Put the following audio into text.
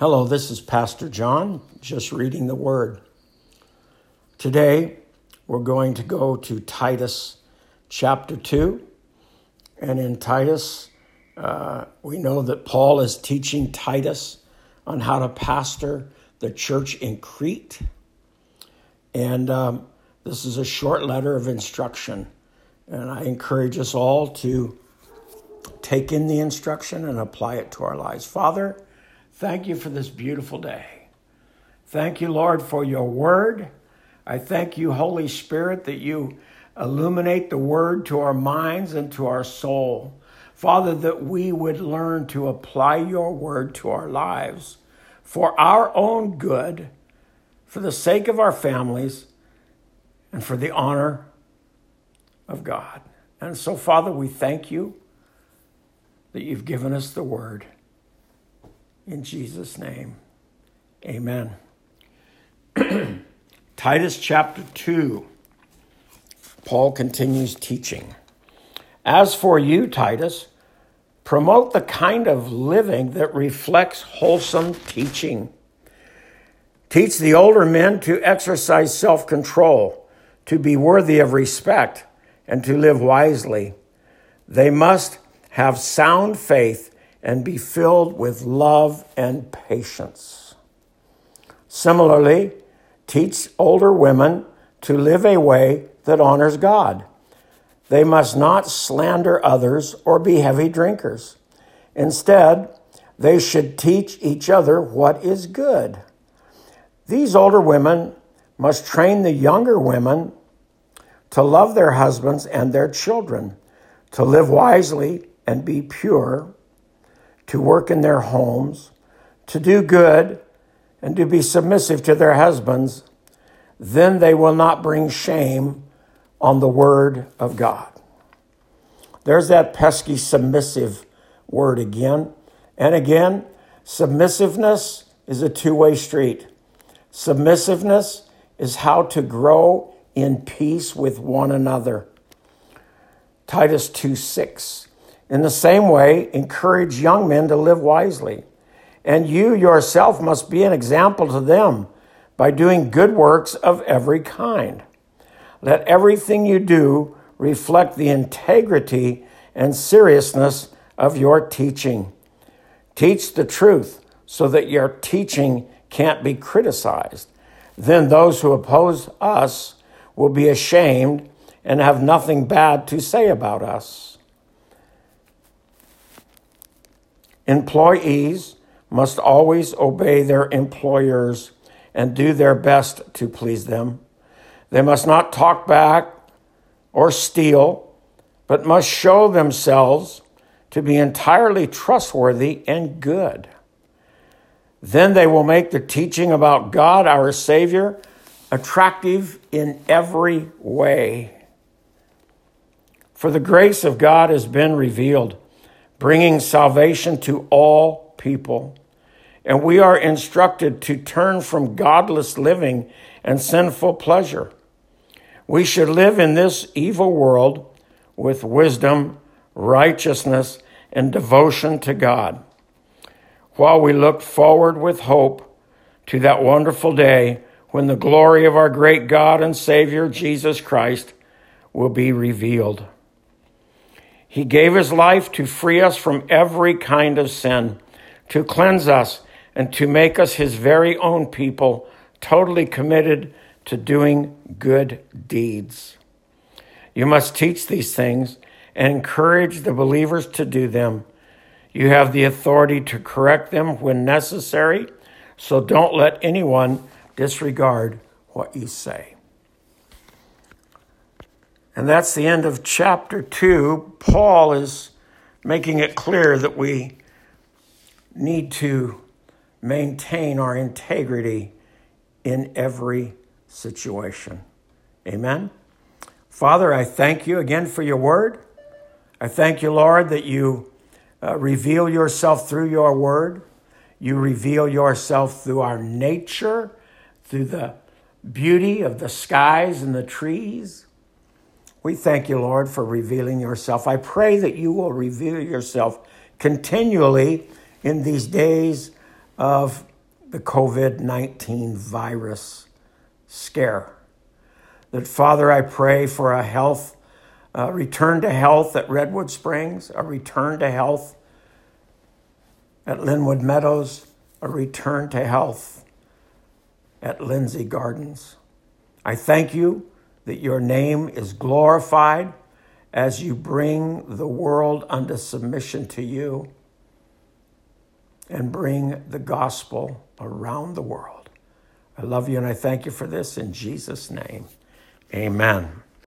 Hello, this is Pastor John, just reading the Word. Today, we're going to go to Titus chapter 2. And in Titus, uh, we know that Paul is teaching Titus on how to pastor the church in Crete. And um, this is a short letter of instruction. And I encourage us all to take in the instruction and apply it to our lives. Father, Thank you for this beautiful day. Thank you, Lord, for your word. I thank you, Holy Spirit, that you illuminate the word to our minds and to our soul. Father, that we would learn to apply your word to our lives for our own good, for the sake of our families, and for the honor of God. And so, Father, we thank you that you've given us the word. In Jesus' name, amen. Titus chapter 2, Paul continues teaching. As for you, Titus, promote the kind of living that reflects wholesome teaching. Teach the older men to exercise self control, to be worthy of respect, and to live wisely. They must have sound faith and be filled with love and patience. Similarly, teach older women to live a way that honors God. They must not slander others or be heavy drinkers. Instead, they should teach each other what is good. These older women must train the younger women to love their husbands and their children, to live wisely and be pure, to work in their homes, to do good, and to be submissive to their husbands, then they will not bring shame on the word of God. There's that pesky submissive word again. And again, submissiveness is a two way street. Submissiveness is how to grow in peace with one another. Titus 2 6. In the same way, encourage young men to live wisely. And you yourself must be an example to them by doing good works of every kind. Let everything you do reflect the integrity and seriousness of your teaching. Teach the truth so that your teaching can't be criticized. Then those who oppose us will be ashamed and have nothing bad to say about us. Employees must always obey their employers and do their best to please them. They must not talk back or steal, but must show themselves to be entirely trustworthy and good. Then they will make the teaching about God, our Savior, attractive in every way. For the grace of God has been revealed bringing salvation to all people. And we are instructed to turn from godless living and sinful pleasure. We should live in this evil world with wisdom, righteousness, and devotion to God, while we look forward with hope to that wonderful day when the glory of our great God and Savior Jesus Christ will be revealed. He gave his life to free us from every kind of sin, to cleanse us, and to make us his very own people, totally committed to doing good deeds. You must teach these things and encourage the believers to do them. You have the authority to correct them when necessary, so don't let anyone disregard what you say. And that's the end of chapter 2. Paul is making it clear that we need to maintain our integrity in every situation. Amen. Father, I thank you again for your word. I thank you, Lord, that you uh, reveal yourself through your word. You reveal yourself through our nature, through the beauty of the skies and the trees. We thank you, Lord, for revealing yourself. I pray that you will reveal yourself continually in these days of the COVID 19 virus scare. That, Father, I pray for a health, a return to health at Redwood Springs, a return to health at Linwood Meadows, a return to health at Lindsay Gardens. I thank you that your name is glorified as you bring the world under submission to you and bring the gospel around the world. I love you and I thank you for this in Jesus' name. Amen.